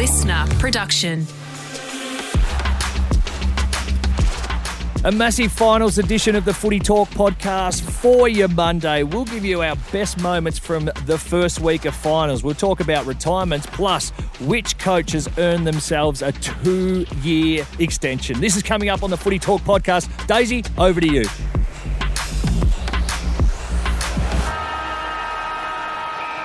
listener production. A massive finals edition of the Footy Talk podcast for your Monday. We'll give you our best moments from the first week of finals. We'll talk about retirements, plus which coaches earned themselves a two year extension. This is coming up on the Footy Talk podcast. Daisy, over to you.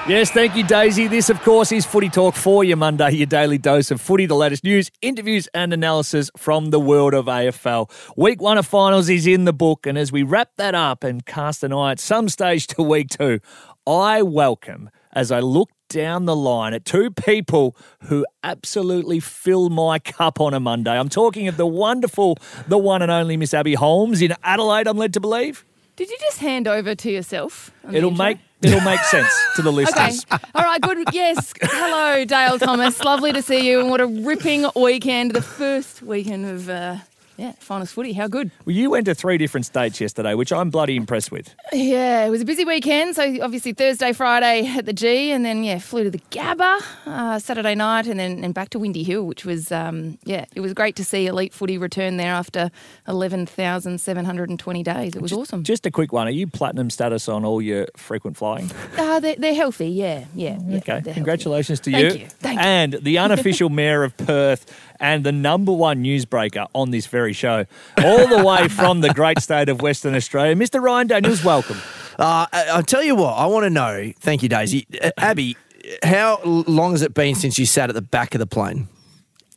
Yes, thank you, Daisy. This, of course, is Footy Talk for your Monday, your daily dose of footy, the latest news, interviews, and analysis from the world of AFL. Week one of finals is in the book, and as we wrap that up and cast an eye at some stage to week two, I welcome, as I look down the line, at two people who absolutely fill my cup on a Monday. I'm talking of the wonderful, the one and only Miss Abbey Holmes in Adelaide, I'm led to believe. Did you just hand over to yourself? It'll make it'll make sense to the Okay. listeners. All right, good. Yes. Hello, Dale Thomas. Lovely to see you. And what a ripping weekend. The first weekend of, uh, yeah, finals footy. How good. Well, you went to three different states yesterday, which I'm bloody impressed with. Yeah, it was a busy weekend. So obviously Thursday, Friday at the G, and then yeah, flew to the Gabba uh, Saturday night, and then and back to Windy Hill, which was um, yeah, it was great to see elite footy return there after eleven thousand seven hundred and twenty days. It was awesome. Just a quick one. Are you platinum status on all your frequent flying? Uh, they're, they're healthy. Yeah, yeah. yeah Okay. Congratulations to Thank you. you. Thank you. and the unofficial mayor of Perth and the number one newsbreaker on this very show, all the way from the great state of Western Australia, Mr. Ryan Daniels, welcome. Uh, I- I'll tell you what, I want to know. Thank you, Daisy. Uh, Abbey, how long has it been since you sat at the back of the plane?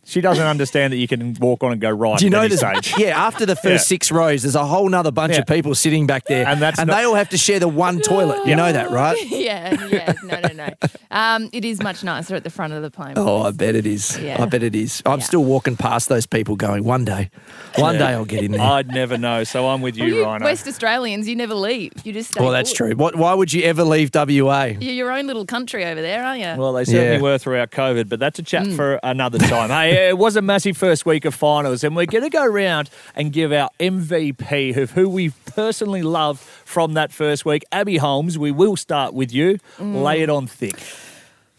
She doesn't understand that you can walk on and go right Do you at know any this? stage. Yeah, after the first Yeah. six rows, there's a whole nother bunch Yeah. of people sitting back there, And that's not- they all have to share the one toilet. You Yeah. know that, right? yeah, yeah. No, no, no. Um, it is much nicer at the front of the plane. Oh, I bet it is. Yeah. I bet it is. I'm Yeah. still walking past those people, going, one day, one Yeah. day I'll get in there. I'd never know, so I'm with Well, you, you Ryan. West Australians, you never leave. You just stay. well, that's put. true. What? Why would you ever leave WA? You're your own little country over there, aren't you? Well, they certainly Yeah. were throughout COVID, but that's a Mm. chat for another time. hey, it was a massive first week of finals, and we're going to go around and give our MVP of who we personally love from that first week. Abbey Holmes, we will start with you. Mm. Lay it on thick.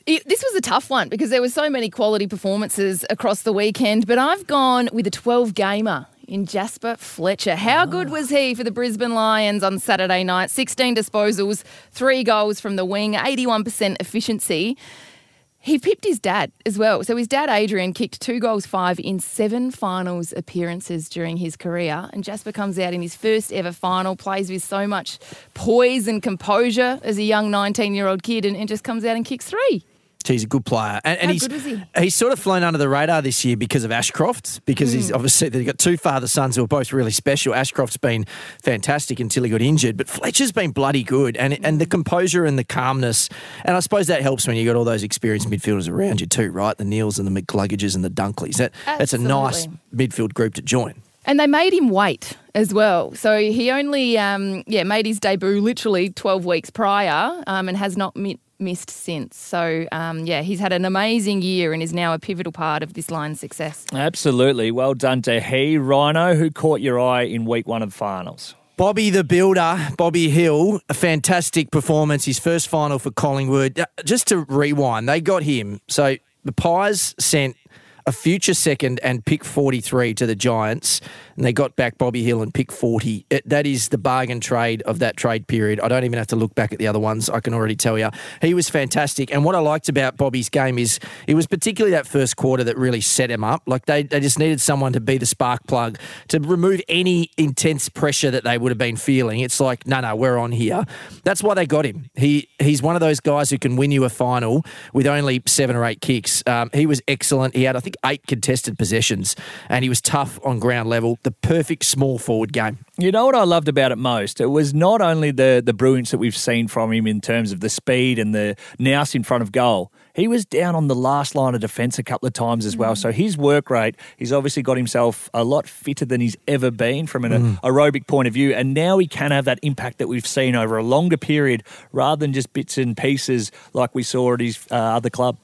It- this was a tough one because there were so many quality performances across the weekend, but I've gone with a 12 gamer in Jasper Fletcher. How good was he for the Brisbane Lions on Saturday night? 16 disposals, three goals from the wing, 81% efficiency. He pipped his dad as well. So his dad, Adrian, kicked two goals, five in seven finals appearances during his career. And Jasper comes out in his first ever final, plays with so much poise and composure as a young 19 year old kid, and, and just comes out and kicks three. He's a good player, and, and How he's he? he's sort of flown under the radar this year because of Ashcroft. Because Hmm. he's obviously they've got two father sons who are both really special. Ashcroft's been fantastic until he got injured, but Fletcher's been bloody good, and and the composure and the calmness, and I suppose that helps when you have got all those experienced midfielders around you too, right? The Neales and the McCluggages and the Dunkleys. That that's a nice midfield group to join. And they made him wait as well. So he only, um, yeah, made his debut literally 12 weeks prior um, and has not mi- missed since. So, um, yeah, he's had an amazing year and is now a pivotal part of this line's success. Absolutely. Well done to he, Rhino, who caught your eye in week one of the finals. Bobby the Builder, Bobby Hill, a fantastic performance. His first final for Collingwood. Uh, Just to rewind, they got him. So the Pies sent a future second and pick 43 to the Giants, and they got back Bobby Hill and pick 40. It, that is the bargain trade of that trade period. I don't even have to look back at the other ones. I can already tell you. He was fantastic. And what I liked about Bobby's game is it was particularly that first quarter that really set him up. Like they, they just needed someone to be the spark plug to remove any intense pressure that they would have been feeling. It's like, no, no, we're on here. That's why they got him. He He's one of those guys who can win you a final with only seven or eight kicks. Um, he was excellent. He had, I think, eight contested possessions, and he was tough on ground level. The perfect small forward game. You know what I loved about it most? It was not only the the brilliance that we've seen from him in terms of the speed and the nous in front of goal. He was down on the last line of defence a couple of times as well. So his work rate, he's obviously got himself a lot fitter than he's ever been from an aerobic point of view. And now he can have that impact that we've seen over a longer period rather than just bits and pieces like we saw at his uh, other club.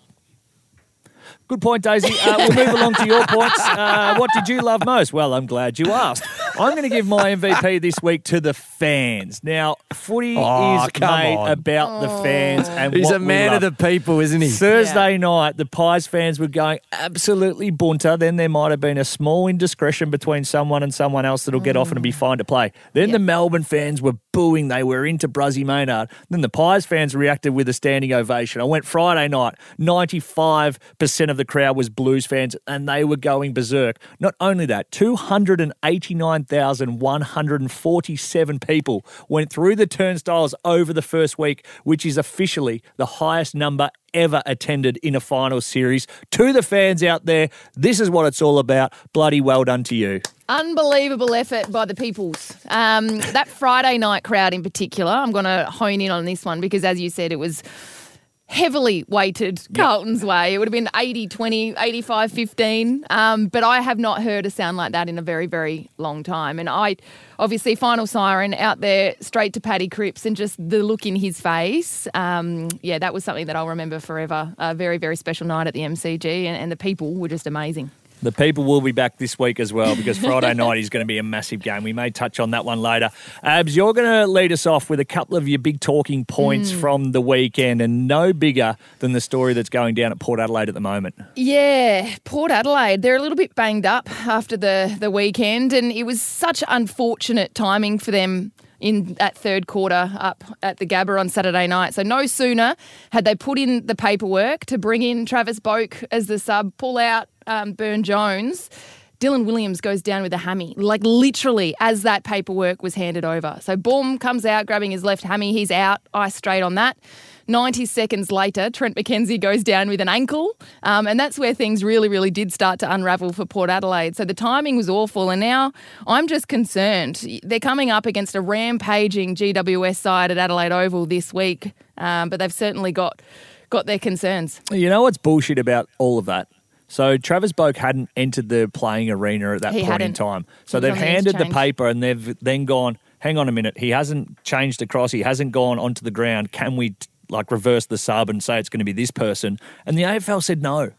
Good point, Daisy. Uh, we'll move along to your points. Uh, what did you love most? Well, I'm glad you asked. I'm going to give my MVP this week to the fans. Now, footy Oh, is made on. about the oh. fans, and He's what a we man of the people, isn't he? Thursday night, the Pies fans were going absolutely bunter. Then there might have been a small indiscretion between someone and someone else that'll get off and be mm. fine to play. Then the Melbourne fans were booing. They were into Bruzzy Maynard. Then the Pies fans reacted with a standing ovation. I went Friday night. 95% of the crowd was Blues fans, and they were going berserk. Not only that, 289,147 people went through the turnstiles over the first week, which is officially the highest number ever attended in a final series. To the fans out there, this is what it's all about. Bloody well done to you. Unbelievable effort by the peoples. Um, that Friday night crowd in particular, I'm going to hone in on this one because, as you said, it was heavily weighted Carlton's way. It would have been 80 20, 85 15. Um, but I have not heard a sound like that in a very, very long time. And I, obviously, final siren out there straight to Paddy Cripps and just the look in his face. Um, yeah, that was something that I'll remember forever. A very, very special night at the MCG, and, and the people were just amazing. The people will be back this week as well because Friday night is going to be a massive game. We may touch on that one later. Abs, you're going to lead us off with a couple of your big talking points hmm. from the weekend, and no bigger than the story that's going down at Port Adelaide at the moment. Yeah, Port Adelaide. They're a little bit banged up after the, the weekend, and it was such unfortunate timing for them in that third quarter up at the Gabba on Saturday night. So no sooner had they put in the paperwork to bring in Travis Boak as the sub, pull out um, Burn Jones. Dylan Williams goes down with a hammy, like literally as that paperwork was handed over. So Boom comes out grabbing his left hammy. He's out, ice straight on that. 90 seconds later, Trent McKenzie goes down with an ankle. Um, and that's where things really, really did start to unravel for Port Adelaide. So the timing was awful. And now I'm just concerned. They're coming up against a rampaging GWS side at Adelaide Oval this week. Um, but they've certainly got, got their concerns. You know what's bullshit about all of that? So Travis Boak hadn't entered the playing arena at that He point in hadn't. time. So He they've handed the paper and they've then gone, hang on a minute, he hasn't changed across, he hasn't gone onto the ground. Can we like reverse the sub and say it's going to be this person? And the AFL said no.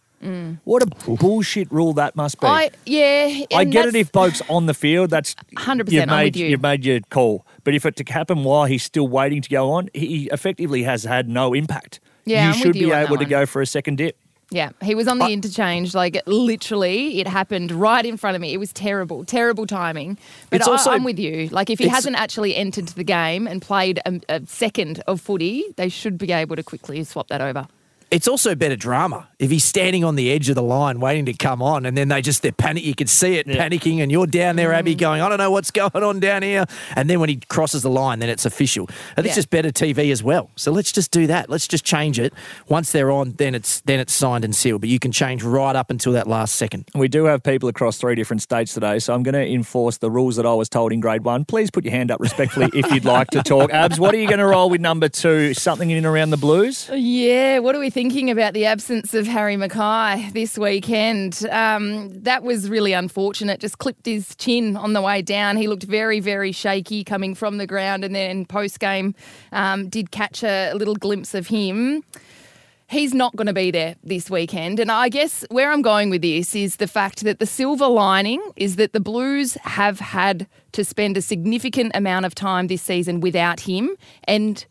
What a bullshit rule that must be. Mm. I, yeah. I get it if Boak's on the field. That's 100%, You've I'm made, with you. You've made your call. But if it to happen while he's still waiting to go on, he effectively has had no impact. Yeah, you I'm should you be able to one. go for a second dip. Yeah, he was on the interchange. Like literally, it happened right in front of me. It was terrible, terrible timing. But I, also- I'm with you. Like if he hasn't actually entered the game and played a, a second of footy, they should be able to quickly swap that over. It's also better drama if he's standing on the edge of the line waiting to come on, and then they just they're panic. You can see it panicking, and you're down there, Abbey, mm. going, "I don't know what's going on down here." And then when he crosses the line, then it's official. And it's just better TV as well. So let's just do that. Let's just change it. Once they're on, then it's then it's signed and sealed. But you can change right up until that last second. We do have people across three different states today, so I'm going to enforce the rules that I was told in grade one. Please put your hand up respectfully if you'd like to talk. Abs, what are you going to roll with number two? Something in and around the Blues? Yeah, what are we thinking about the absence of Harry McKay this weekend? Um, that was really unfortunate. Just clipped his chin on the way down. He looked very, very shaky coming from the ground, and then post game um, did catch a little glimpse of him. He's not going to be there this weekend. And I guess where I'm going with this is the fact that the silver lining is that the Blues have had to spend a significant amount of time this season without him, and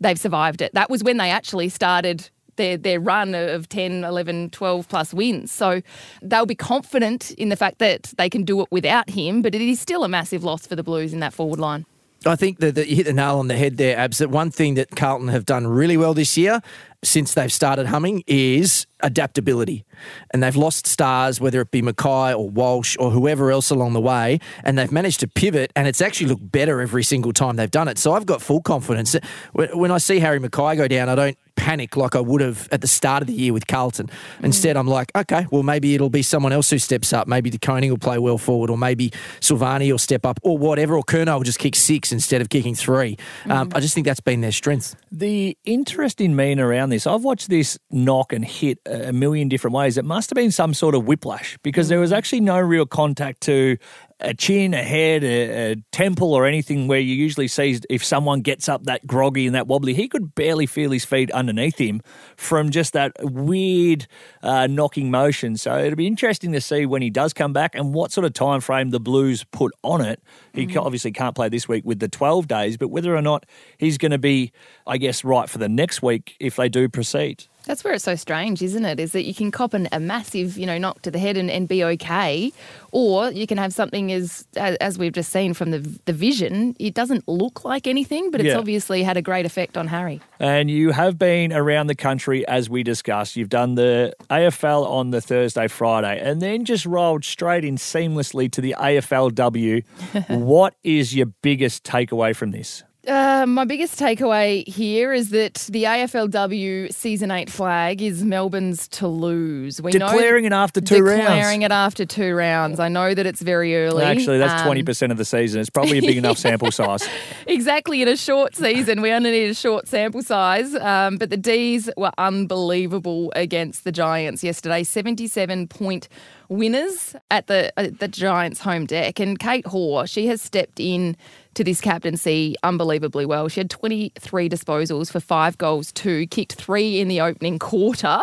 they've survived it. That was when they actually started their, their run of 10, 11, 12 plus wins. So they'll be confident in the fact that they can do it without him, but it is still a massive loss for the Blues in that forward line. I think that, you hit the nail on the head there, Abs. One thing that Carlton have done really well this year since they've started humming is adaptability. And they've lost stars, whether it be McKay or Walsh or whoever else along the way, and they've managed to pivot, and it's actually looked better every single time they've done it. So I've got full confidence. When when I see Harry McKay go down, I don't panic like I would have at the start of the year with Carlton. Instead, I'm like, okay, well, maybe it'll be someone else who steps up. Maybe the Koning will play well forward, or maybe Silvagni will step up, or whatever, or Kerno will just kick six instead of kicking 3 Um, I just think that's been their strength. The interest in me and around this, I've watched this knock and hit a million different ways. It must have been some sort of whiplash because there was mm. actually no real contact to a chin, a head, a, a temple, or anything where you usually see if someone gets up that groggy and that wobbly. He could barely feel his feet underneath him from just that weird uh, knocking motion. So it'll be interesting to see when he does come back and what sort of time frame the Blues put on it. He mm-hmm. obviously can't play this week with the 12 days, but whether or not he's going to be, I guess, right for the next week if they do proceed. That's where it's so strange, isn't it? Is that you can cop an, a massive, you know, knock to the head and, and be okay, or you can have something as as we've just seen from the the vision. It doesn't look like anything, but it's yeah. obviously had a great effect on Harry. And you have been around the country as we discussed. You've done the AFL on the Thursday, Friday, and then just rolled straight in seamlessly to the AFLW. what is your biggest takeaway from this? Uh, my biggest takeaway here is that the AFLW season eight flag is Melbourne's to lose. We declaring it after two declaring rounds. Declaring it after two rounds. I know that it's very early. Actually, that's um, twenty um, percent of the season. It's probably a big enough sample size. exactly. In a short season, we only need a short sample size. Um, but the D's were unbelievable against the Giants yesterday. Seventy-seven point winners at the at the Giants' home deck, and Kate Hore she has stepped in to this captaincy unbelievably well. She had 23 disposals for five goals, two, kicked three in the opening quarter.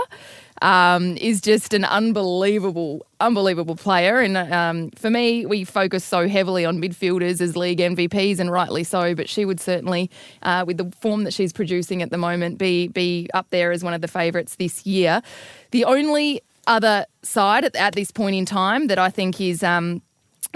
Um, is just an unbelievable, unbelievable player. And um, for me, we focus so heavily on midfielders as league MVPs, and rightly so. But she would certainly, uh, with the form that she's producing at the moment, be be up there as one of the favourites this year. The only other side at, at, this point in time that I think is um,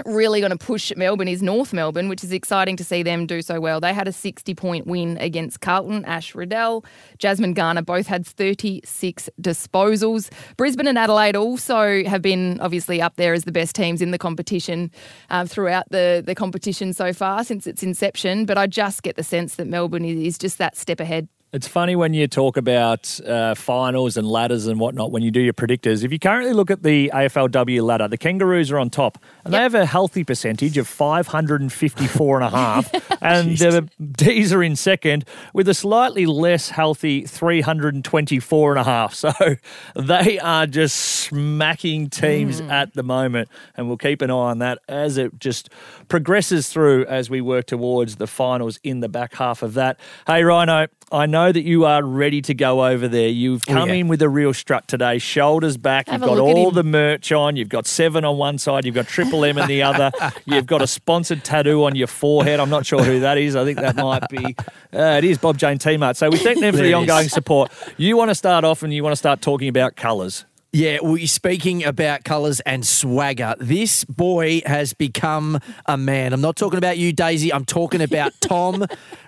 really going to push Melbourne is North Melbourne, which is exciting to see them do so well. They had a 60 point win against Carlton. Ash Riddell, Jasmine Garner both had 36 disposals. Brisbane and Adelaide also have been obviously up there as the best teams in the competition uh, throughout the, the competition so far since its inception. But I just get the sense that Melbourne is just that step ahead. It's funny when you talk about uh, finals and ladders and whatnot when you do your predictors. If you currently look at the AFLW ladder, the Kangaroos are on top and yep. they have a healthy percentage of 554 and a half. and the D's are in second with a slightly less healthy 324 and a half. So they are just smacking teams mm. at the moment. And we'll keep an eye on that as it just progresses through as we work towards the finals in the back half of that. Hey, Rhino, I know that you are ready to go over there. You've oh, come oh, yeah. in with a real strut today, shoulders back. Have you've got all the merch on. You've got seven on one side. You've got Triple M on the other. you've got a sponsored tattoo on your forehead. I'm not sure who that is. I think that might be. Uh, it is Bob Jane T Mart. So we thank them for the ongoing support. You want to start off and you want to start talking about colours. Yeah, well, speaking about colours and swagger, this boy has become a man. I'm not talking about you, Daisy. I'm talking about Tom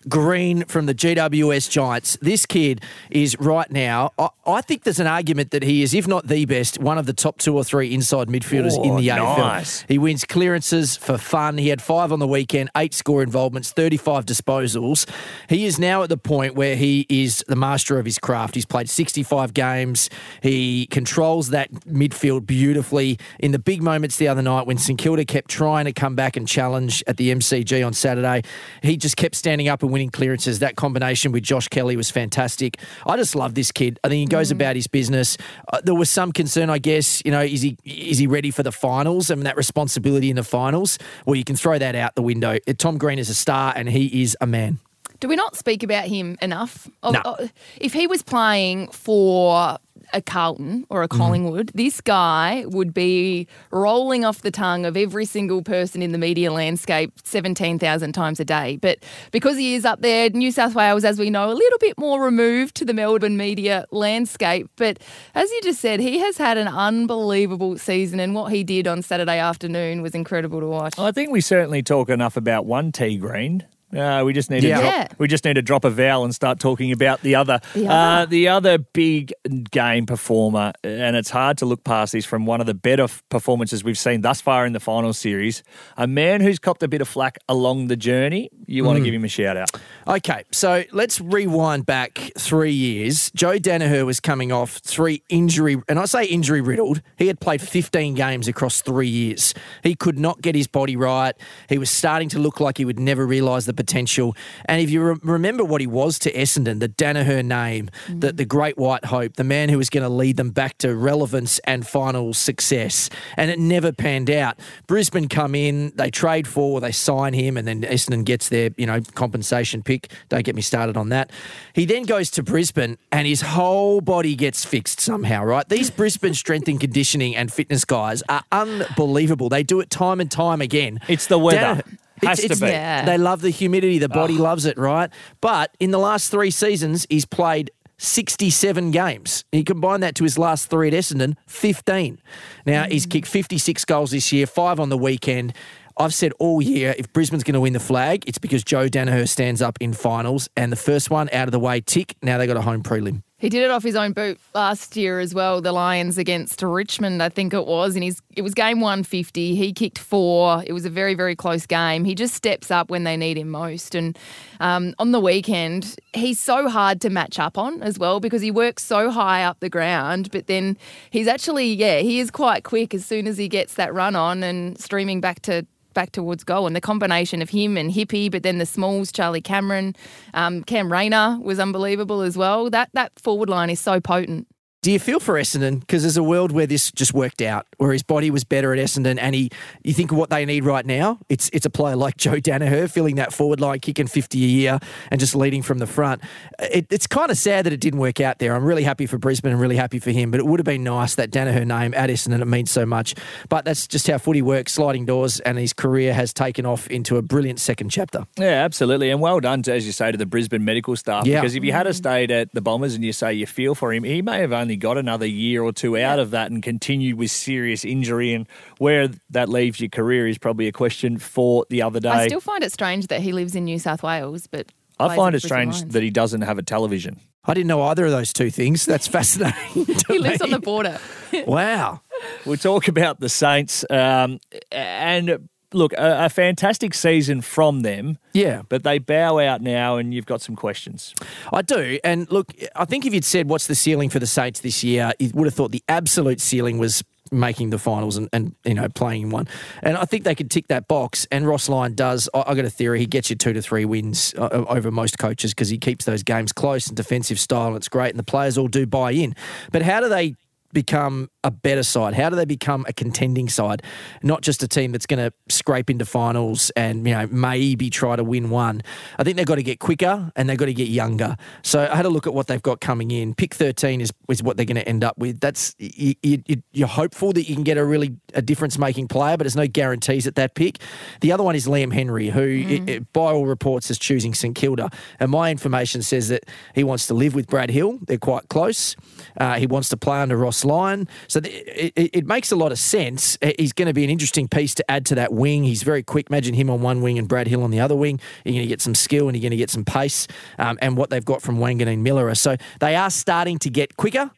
Green from the GWS Giants. This kid is right now, I, I, think there's an argument that he is, if not the best, one of the top two or three inside midfielders oh, in the nice. AFL. He wins clearances for fun. He had five on the weekend, eight score involvements, 35 disposals. He is now at the point where he is the master of his craft. He's played 65 games. He controls controls that midfield beautifully. In the big moments the other night when St Kilda kept trying to come back and challenge at the MCG on Saturday, he just kept standing up and winning clearances. That combination with Josh Kelly was fantastic. I just love this kid. I think he goes mm. about his business. Uh, there was some concern, I guess. You know, is he is he ready for the finals? I mean, that responsibility in the finals. Well, you can throw that out the window. Tom Green is a star, and he is a man. Do we not speak about him enough? No. If he was playing for a Carlton or a mm-hmm. Collingwood, mm. this guy would be rolling off the tongue of every single person in the media landscape 17,000 times a day. But because he is up there, New South Wales, as we know, a little bit more removed to the Melbourne media landscape. But as you just said, he has had an unbelievable season, and what he did on Saturday afternoon was incredible to watch. I think we certainly talk enough about one T Green. Uh, we just need to drop, we just need to drop a vowel and start talking about the other the other. Uh, the other big game performer, and it's hard to look past this from one of the better performances we've seen thus far in the final series. A man who's copped a bit of flack along the journey. You want mm. to give him a shout out? Okay, so let's rewind back three years. Joe Daniher was coming off three injury, and I say injury riddled. He had played 15 games across three years. He could not get his body right. He was starting to look like he would never realise the potential. And if you re- remember what he was to Essendon, the Daniher name, Mm. the, the great white hope, the man who was going to lead them back to relevance and final success, and it never panned out. Brisbane come in, they trade for, they sign him, and then Essendon gets their you know compensation pick. Don't get me started on that. He then goes to Brisbane, and his whole body gets fixed somehow. Right, these Brisbane strength and conditioning and fitness guys are unbelievable. They do it time and time again. It's the weather. Daniher- Has to be. Yeah. They love the humidity. The body loves it, right? But in the last three seasons, he's played 67 games. You combine that to his last three at Essendon, 15. Now, he's mm. kicked 56 goals this year, five on the weekend. I've said all year if Brisbane's going to win the flag, it's because Joe Daniher stands up in finals. And the first one out of the way, tick. Now they got a home prelim. He did it off his own boot last year as well. The Lions against Richmond, I think it was, and he's it was game 150. He kicked four. It was a very very close game. He just steps up when they need him most. And um, on the weekend, he's so hard to match up on as well because he works so high up the ground. But then he's actually yeah he is quite quick as soon as he gets that run on and streaming back to back towards goal. And the combination of him and Hippie, but then the Smalls, Charlie Cameron, um, Cam Rayner was unbelievable as well. That that forward line is so potent. Do you feel for Essendon? Because there's a world where this just worked out, where his body was better at Essendon, and he, you think of what they need right now. It's it's a player like Joe Daniher filling that forward line, kicking 50 a year, and just leading from the front. It, it's kind of sad that it didn't work out there. I'm really happy for Brisbane and really happy for him, but it would have been nice that Daniher name at Essendon. It means so much. But that's just how footy works, sliding doors, and his career has taken off into a brilliant second chapter. Yeah, absolutely. And well done, to, as you say, to the Brisbane medical staff. Yeah. Because if you had stayed at the Bombers and you say you feel for him, he may have only got another year or two out of that and continued with serious injury. And where that leaves your career is probably a question for the other day. I still find it strange that he lives in New South Wales, but I find it strange Lions. that he doesn't have a television. I didn't know either of those two things. That's fascinating. to he lives me. on the border. Wow. We'll talk about the Saints. Um, and look, a, a fantastic season from them, Yeah. but they bow out now, and you've got some questions. I do. And look, I think if you'd said what's the ceiling for the Saints this year, you would have thought the absolute ceiling was making the finals and, and you know playing in one. And I think they could tick that box. And Ross Lyon does. I, I got a theory. He gets you two to three wins uh, over most coaches because he keeps those games close and defensive style. And it's great. And the players all do buy in. But how do they? become a better side? How do they become a contending side? Not just a team that's going to scrape into finals and, you know, maybe try to win one. I think they've got to get quicker and they've got to get younger. So I had a look at what they've got coming in. Pick 13 is, is what they're going to end up with. That's you, you, You're hopeful that you can get a really a difference making player, but there's no guarantees at that pick. The other one is Liam Henry, who, it, it- by all reports, is choosing St Kilda. And my information says that he wants to live with Brad Hill. They're quite close. Uh, he wants to play under Ross Lyon. So th- it, it, it makes a lot of sense. He's going to be an interesting piece to add to that wing. He's very quick. Imagine him on one wing and Brad Hill on the other wing. You're going to get some skill and you're going to get some pace. Um, and what they've got from Wanganeen-Milera. So they are starting to get quicker.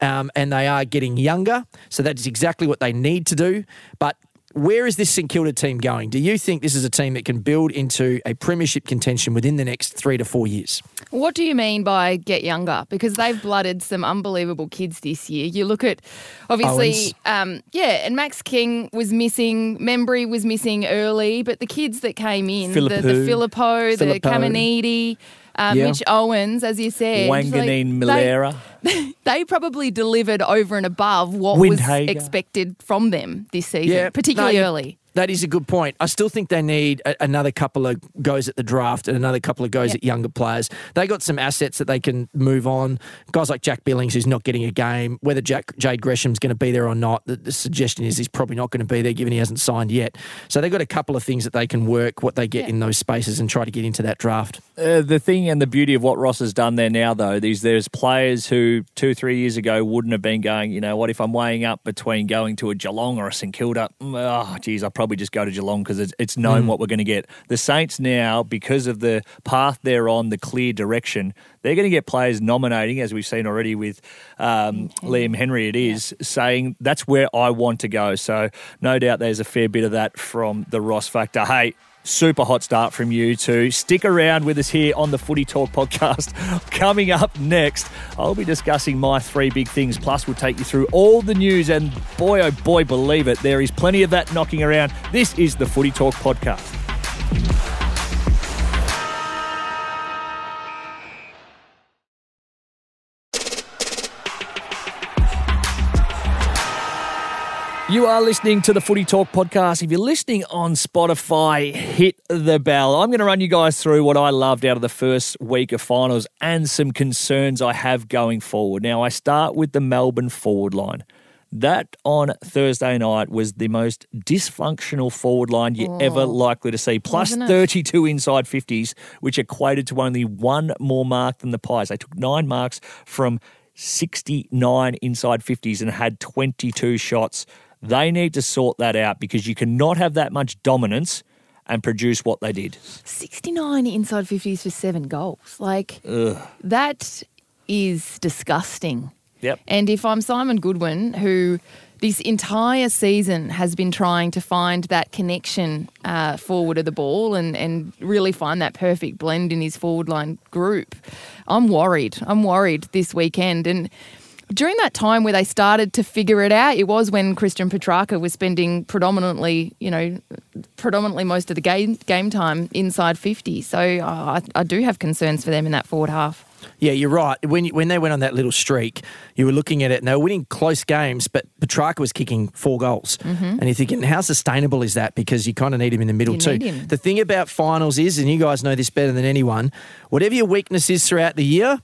Um, and they are getting younger. So that is exactly what they need to do. But where is this St Kilda team going? Do you think this is a team that can build into a premiership contention within the next three to four years? What do you mean by get younger? Because they've blooded some unbelievable kids this year. You look at, obviously, um, yeah, and Max King was missing, Membrey was missing early, but the kids that came in, the, the Philippou. Filippo, the. Caminiti, um, Yeah. Mitch Owens, as you said. Wanganeen like, they- Milera. They probably delivered over and above what was expected from them this season, Yeah, particularly no, early. That is a good point. I still think they need a, another couple of goes at the draft and another couple of goes Yep. at younger players. They got some assets that they can move on. Guys like Jack Billings, who's not getting a game. Whether Jack Jade Gresham's going to be there or not, the, the suggestion is he's probably not going to be there, given he hasn't signed yet. So they've got a couple of things that they can work what they get Yeah. in those spaces and try to get into that draft. Uh, the thing and the beauty of what Ross has done there now, though, is there's players who two, three years ago wouldn't have been going, you know, what if I'm weighing up between going to a Geelong or a St Kilda? Oh, geez, I'll probably just go to Geelong because it's, it's known what we're going to get. The Saints now, because of the path they're on, the clear direction, they're going to get players nominating, as we've seen already with um, Liam Henry, it is, saying that's where I want to go. So no doubt there's a fair bit of that from the Ross factor. Hey, Super hot start from you two. Stick around with us here on the Footy Talk podcast. Coming up next, I'll be discussing my three big things. Plus, we'll take you through all the news. And boy, oh boy, believe it, there is plenty of that knocking around. This is the Footy Talk podcast. You are listening to the Footy Talk podcast. If you're listening on Spotify, hit the bell. I'm going to run you guys through what I loved out of the first week of finals and some concerns I have going forward. Now, I start with the Melbourne forward line. That on Thursday night was the most dysfunctional forward line you're ever oh. likely to see. Plus Wasn't it? 32 inside 50s, which equated to only one more mark than the Pies. They took nine marks from 69 inside 50s and had 22 shots. They need to sort that out because you cannot have that much dominance and produce what they did. 69 inside 50s for seven goals. Like, that is disgusting. Yep. And if I'm Simon Goodwin, who this entire season has been trying to find that connection uh, forward of the ball and, and really find that perfect blend in his forward line group, I'm worried. I'm worried this weekend. And during that time where they started to figure it out, it was when Christian Petrarca was spending predominantly, you know, predominantly most of the game game time inside 50. So uh, I, I do have concerns for them in that forward half. Yeah, you're right. When when they went on that little streak, you were looking at it and they were winning close games, but Petrarca was kicking four goals. And you're thinking, how sustainable is that? Because you kind of need him in the middle You too. The thing about finals is, and you guys know this better than anyone, whatever your weakness is throughout the year,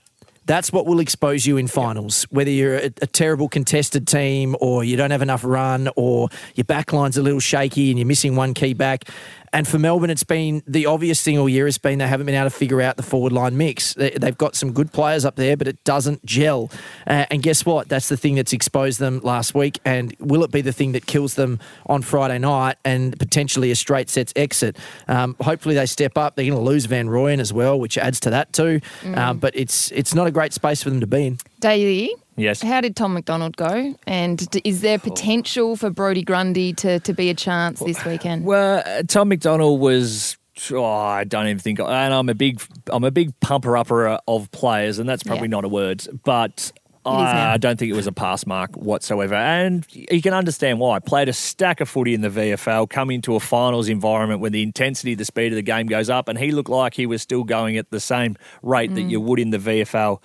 that's what will expose you in finals. Whether you're a, a terrible contested team or you don't have enough run or your backline's a little shaky and you're missing one key back. And for Melbourne, it's been the obvious thing all year has been they haven't been able to figure out the forward line mix. They, they've got some good players up there, but it doesn't gel. Uh, and guess what? That's the thing that's exposed them last week. And will it be the thing that kills them on Friday night and potentially a straight sets exit? Um, hopefully they step up. They're going to lose Van Rooyen as well, which adds to that too. Um, but it's it's not a great space for them to be in. Daly, Yes. how did Tom McDonald go? And is there potential for Brody Grundy to, to be a chance this weekend? Well, uh, Tom McDonald was. Oh, I don't even think, and I'm a big, I'm a big pumper upper of players, and that's probably Yeah. not a word, but. I, I don't think it was a pass mark whatsoever. And you can understand why. Played a stack of footy in the VFL, come into a finals environment where the intensity, the speed of the game goes up, and he looked like he was still going at the same rate that you would in the VFL.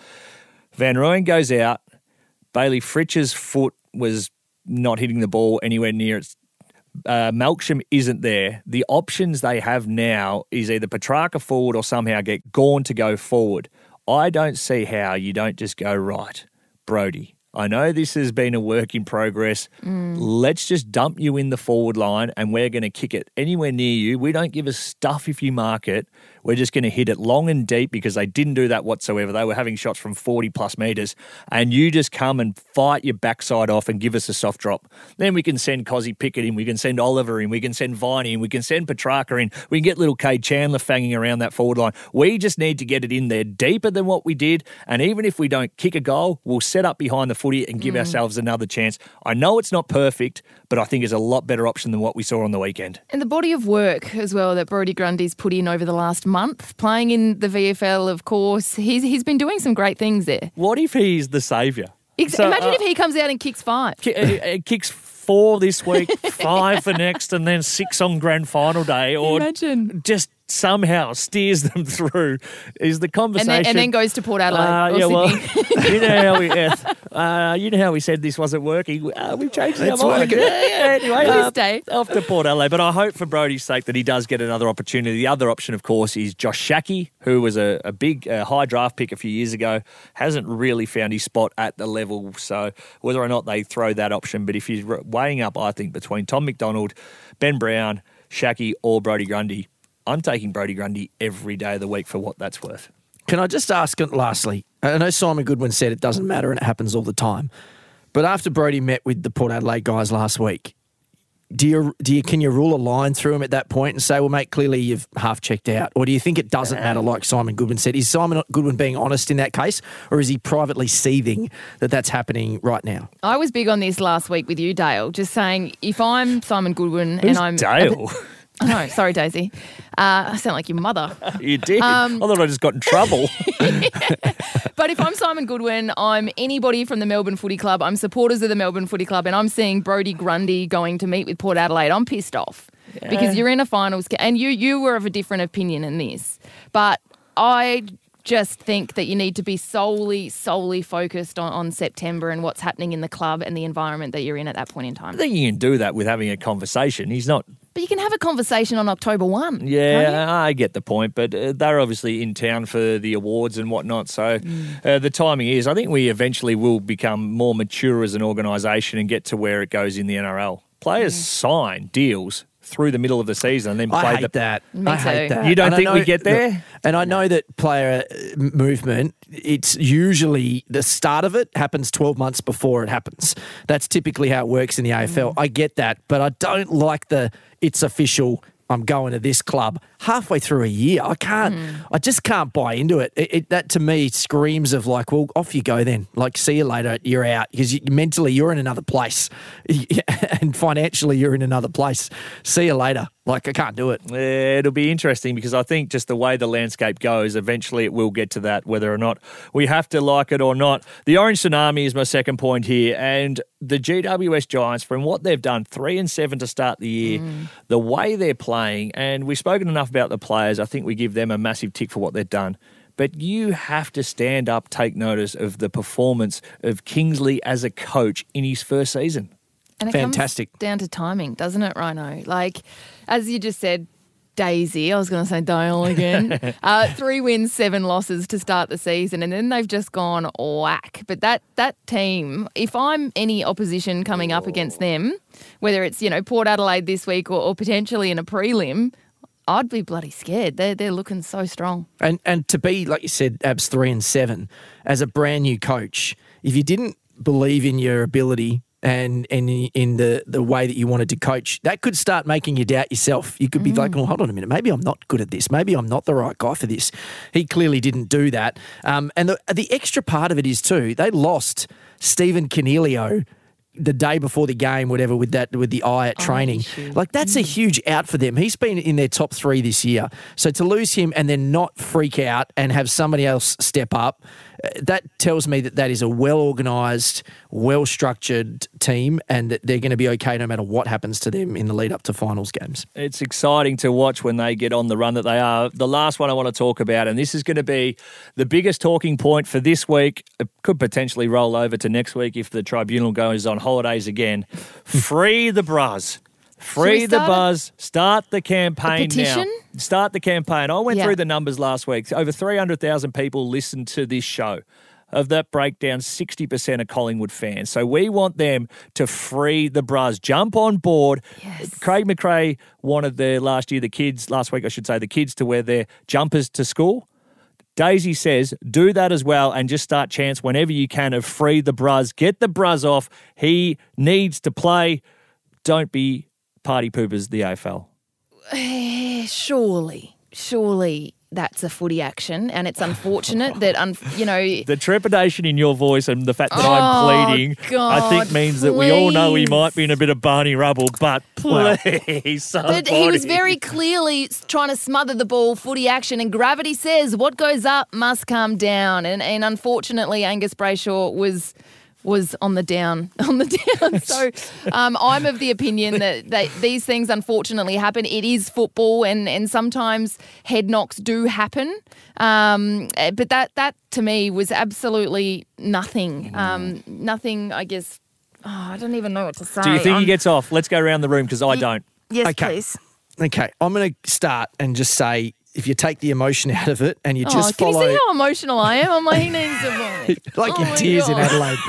Van Rooyen goes out. Bayley Fritsch's foot was not hitting the ball anywhere near its uh, Melksham isn't there, the options they have now is either Petrarca forward or somehow get Gawn to go forward. I don't see how you don't just go right, Brody. I know this has been a work in progress. Let's just dump you in the forward line and we're going to kick it anywhere near you. We don't give a stuff if you mark it. We're just going to hit it long and deep because they didn't do that whatsoever. They were having shots from 40 plus metres and you just come and fight your backside off and give us a soft drop. Then we can send Kozzy Pickett in, we can send Oliver in, we can send Viney in, we can send Petrarca in, we can get little Kade Chandler fanging around that forward line. We just need to get it in there deeper than what we did. And even if we don't kick a goal, we'll set up behind the footy and give mm. ourselves another chance. I know it's not perfect, but I think it's a lot better option than what we saw on the weekend. And the body of work as well that Brody Grundy's put in over the last month, playing in the VFL, of course, he's, he's been doing some great things there. What if he's the saviour? Ex- So, Imagine uh, if he comes out and kicks five. Ki- uh, uh, kicks four this week, five for next, and then six on grand final day, or Imagine. just somehow steers them through. Is the And conversation? then, and then goes to Port Adelaide. Uh, or yeah, well, you know how we, uh, you know how we said this wasn't working. Uh, we've changed our mind. Yeah, yeah, anyway, Please uh, stay. off to Port Adelaide. But I hope for Brody's sake that he does get another opportunity. The other option, of course, is Josh Schache, who was a, a big uh, high draft pick a few years ago. Hasn't really found his spot at the level. So whether or not they throw that option, but if you're weighing up, I think between Tom McDonald, Ben Brown, Shackey, or Brody Grundy. I'm taking Brody Grundy every day of the week for what that's worth. Can I just ask lastly? I know Simon Goodwin said it doesn't matter and it happens all the time. But after Brody met with the Port Adelaide guys last week, do you, do you can you rule a line through him at that point and say, well, mate, clearly you've half checked out? Or do you think it doesn't matter, like Simon Goodwin said? Is Simon Goodwin being honest in that case, or is he privately seething that that's happening right now? I was big on this last week with you, Dale, just saying if I'm Simon Goodwin Who's and I'm. Dale? Oh, no, sorry, Daisy. Uh, I sound like your mother. You did. Um, I thought I just got in trouble. But if I'm Simon Goodwin, I'm anybody from the Melbourne Footy Club, I'm supporters of the Melbourne Footy Club, and I'm seeing Brody Grundy going to meet with Port Adelaide, I'm pissed off because you're in a finals, and you you were of a different opinion in this. But I just think that you need to be solely, solely focused on, on September and what's happening in the club and the environment that you're in at that point in time. I think you can do that with having a conversation. He's not But you can have a conversation on October 1. Yeah, I get the point, but uh, they're obviously in town for the awards and whatnot. So Mm. uh, the timing is, I think we eventually will become more mature as an organisation and get to where it goes in the NRL. Players sign deals through the middle of the season and then play I hate the. that. Me I hate too. that. You don't And I think we know- get there? look, and I know that player uh, movement, it's usually the start of it happens 12 months before it happens. That's typically how it works in the AFL. I get that, but I don't like the it's official. I'm going to this club halfway through a year. I can't. Mm. I just can't buy into it. It, it. That to me screams of like, well, off you go then. Like, see you later. You're out because you, mentally you're in another place, and financially you're in another place. See you later. Like, I can't do it. Yeah, it'll be interesting because I think just the way the landscape goes, eventually it will get to that, whether or not we have to like it or not. The Orange Tsunami is my second point here, and the GWS Giants, from what they've done, three and seven to start the year, mm. the way they're playing, and we've spoken enough about the players. I think we give them a massive tick for what they've done. But you have to stand up, take notice of the performance of Kingsley as a coach in his first season. And Fantastic. down to timing, doesn't it, Rhino? Like, as you just said, Daisy, I was going to say Dale again. uh, three wins, seven losses to start the season, and then they've just gone whack. But that that team, if I'm any opposition coming up against them, whether it's you know Port Adelaide this week or, or potentially in a prelim, I'd be bloody scared. They're they're looking so strong. And and to be like you said, abs three and seven as a brand new coach, if you didn't believe in your ability and and in the the way that you wanted to coach, that could start making you doubt yourself. You could be like, "Oh, hold on a minute, maybe I'm not good at this. Maybe I'm not the right guy for this." He clearly didn't do that. Um, and the the extra part of it is too, they lost Stephen Coniglio the day before the game, whatever, with that with the eye at oh, training. issue. Like that's a mm. huge out for them. He's been in their top three this year. So to lose him and then not freak out and have somebody else step up, that tells me that that is a well organised, well structured team, and that they're going to be okay no matter what happens to them in the lead up to finals games. It's exciting to watch when they get on the run that they are. The last one I want to talk about, and this is going to be the biggest talking point for this week. It could potentially roll over to next week if the tribunal goes on holidays again. Free the Bruz. Free the Bruz. Start the campaign petition? now. Start the campaign. I went Yeah. through the numbers last week. Over 300,000 people listened to this show. Of that breakdown, 60% are Collingwood fans. So we want them to free the Bruz. Jump on board. Yes. Craig McRae wanted the last year the kids, last week I should say, the kids to wear their jumpers to school. Daisy says, do that as well and just start chance whenever you can of free the Bruz. Get the Bruz off. He needs to play. Don't be party poopers, the AFL. Eh, surely, surely that's a footy action, and it's unfortunate that un- you know The trepidation in your voice and the fact that Oh, I'm pleading, I think God, means that we all know he might be in a bit of Barney rubble, but please, But he was very clearly trying to smother the ball, footy action, and gravity says what goes up must come down. And and unfortunately, Angus Brayshaw was was on the down on the down. So um, I'm of the opinion that, that these things unfortunately happen. It is football, and and sometimes head knocks do happen. Um, eh, but that that to me was absolutely nothing. Um, nothing. I guess. Oh, I don't even know what to say. Do you think he I'm- gets off? Let's go around the room because I don't. Yes, Okay. please. Okay, I'm going to start and just say if you take the emotion out of it and you Oh, just can follow. Can you see how emotional I am? I'm like, he needs a voice. like Oh your my tears in Adelaide.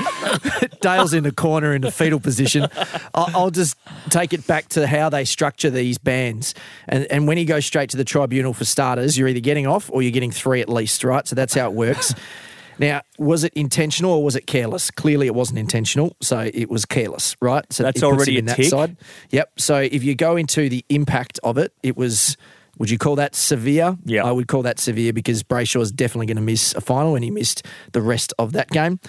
Dale's in the corner in the fetal position. I'll, I'll just take it back to how they structure these bans. And, and when you go straight to the tribunal for starters, you're either getting off or you're getting three at least, right? So that's how it works. Now, was it intentional or was it careless? Clearly, it wasn't intentional, so it was careless, right? So That's it puts already in a that tick. side. Yep. So if you go into the impact of it, it was. Would you call that severe? Yeah. I would call that severe because Brayshaw is definitely going to miss a final, and he missed the rest of that game.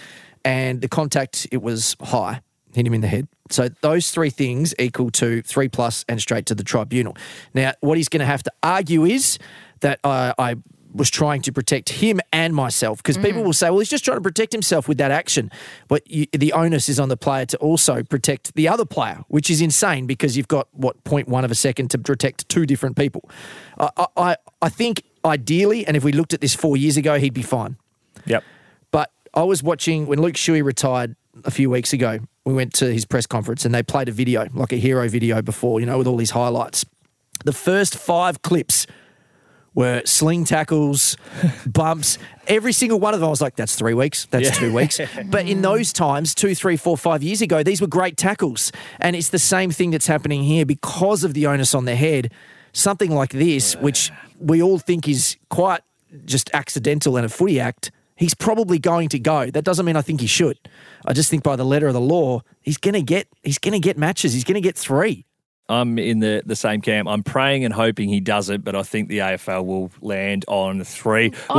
And the contact, it was high, hit him in the head. So those three things equal to three plus and straight to the tribunal. Now, what he's going to have to argue is that I, I was trying to protect him and myself because people mm. will say, well, he's just trying to protect himself with that action. But you, the onus is on the player to also protect the other player, which is insane because you've got, what, 0.1 of a second to protect two different people. I, I, I think ideally, and if we looked at this four years ago, he'd be fine. Yep. But I was watching when Luke Shuey retired a few weeks ago. We went to his press conference and they played a video, like a hero video before, you know, with all these highlights. The first five clips were sling tackles, bumps. Every single one of them, I was like, that's three weeks, that's Yeah. two weeks. But in those times, two, three, four, five years ago, these were great tackles. And it's the same thing that's happening here because of the onus on the head. Something like this, which we all think is quite just accidental and a footy act, he's probably going to go. That doesn't mean I think he should. I just think by the letter of the law, he's gonna get he's gonna get matches. He's gonna get three. I'm in the, the same camp. I'm praying and hoping he does it, but I think the AFL will land on three. Well,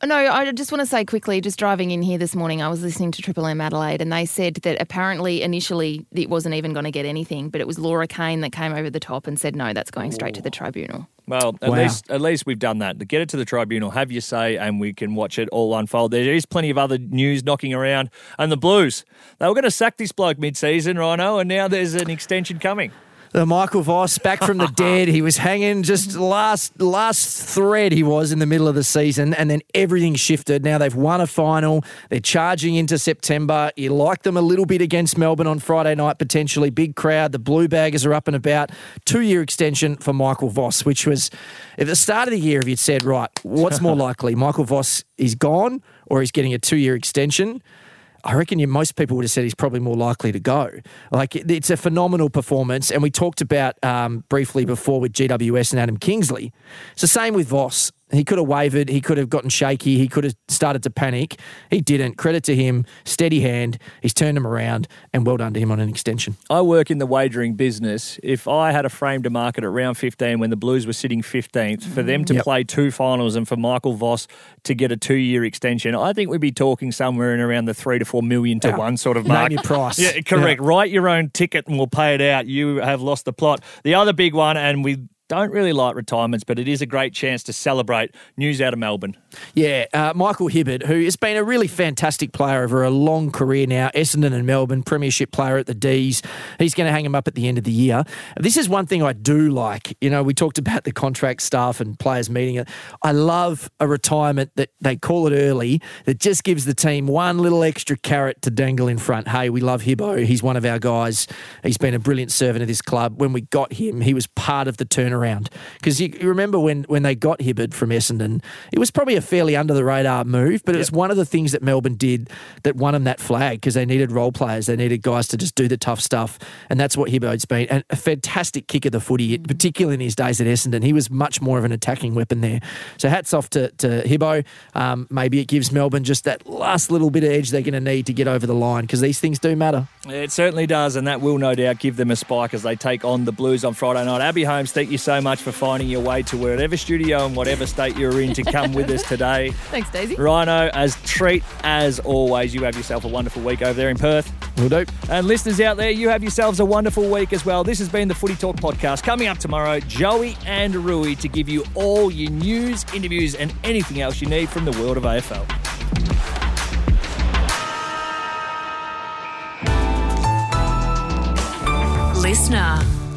I no, I just want to say quickly, just driving in here this morning, I was listening to Triple M Adelaide, and they said that apparently initially it wasn't even going to get anything, but it was Laura Kane that came over the top and said, no, that's going straight to the tribunal. Well, at Wow. least at least we've done that. To get it to the tribunal, have your say, and we can watch it all unfold. There is plenty of other news knocking around, and the Blues they were going to sack this bloke mid-season, Rhino, and now there's an extension coming. The Michael Voss back from the dead. He was hanging just last last thread he was in the middle of the season, and then everything shifted. Now they've won a final. They're charging into September. You like them a little bit against Melbourne on Friday night, potentially. Big crowd. The Blue Baggers are up and about. Two year extension for Michael Voss, which was at the start of the year, if you'd said, right, what's more likely? Michael Voss is gone or he's getting a two year extension? I reckon you, most people would have said he's probably more likely to go. Like it- it's a phenomenal performance, and we talked about um, briefly before with GWS and Adam Kingsley. It's the same with Voss. He could have wavered. He could have gotten shaky. He could have started to panic. He didn't. Credit to him. Steady hand. He's turned him around, and well done to him on an extension. I work in the wagering business. If I had a frame to market at round 15 when the Blues were sitting 15th, for them to Yep. play two finals and for Michael Voss to get a two year extension, I think we'd be talking somewhere in around the three to four million to Yeah. one sort of Name your price. Yeah, correct. Write your own ticket and we'll pay it out. You have lost the plot. The other big one, and we don't really like retirements, but it is a great chance to celebrate news out of Melbourne. Yeah, uh, Michael Hibberd, who has been a really fantastic player over a long career now, Essendon and Melbourne, Premiership player at the D's. He's going to hang him up at the end of the year. This is one thing I do like. You know, we talked about the contract stuff and players meeting it. I love a retirement that they call it early that just gives the team one little extra carrot to dangle in front. Hey, we love Hibbo. He's one of our guys. He's been a brilliant servant of this club. When we got him, he was part of the turnaround. Because you, you remember when, when they got Hibberd from Essendon, it was probably a fairly under the radar move, but it was one of the things that Melbourne did that won them that flag because they needed role players. They needed guys to just do the tough stuff. And that's what Hibberd's been. And a fantastic kick of the footy, particularly in his days at Essendon. He was much more of an attacking weapon there. So hats off to, to Hibbo. Um, maybe it gives Melbourne just that last little bit of edge they're going to need to get over the line because these things do matter. It certainly does, and that will no doubt give them a spike as they take on the Blues on Friday night. Abbey Holmes, thank you so much for finding your way to whatever studio and whatever state you're in to come with us today. Thanks, Daisy. Rhino, as treat as always, you have yourself a wonderful week over there in Perth. Will do. And listeners out there, you have yourselves a wonderful week as well. This has been the Footy Talk podcast. Coming up tomorrow, Joey and Rui to give you all your news, interviews, and anything else you need from the world of AFL. Listener.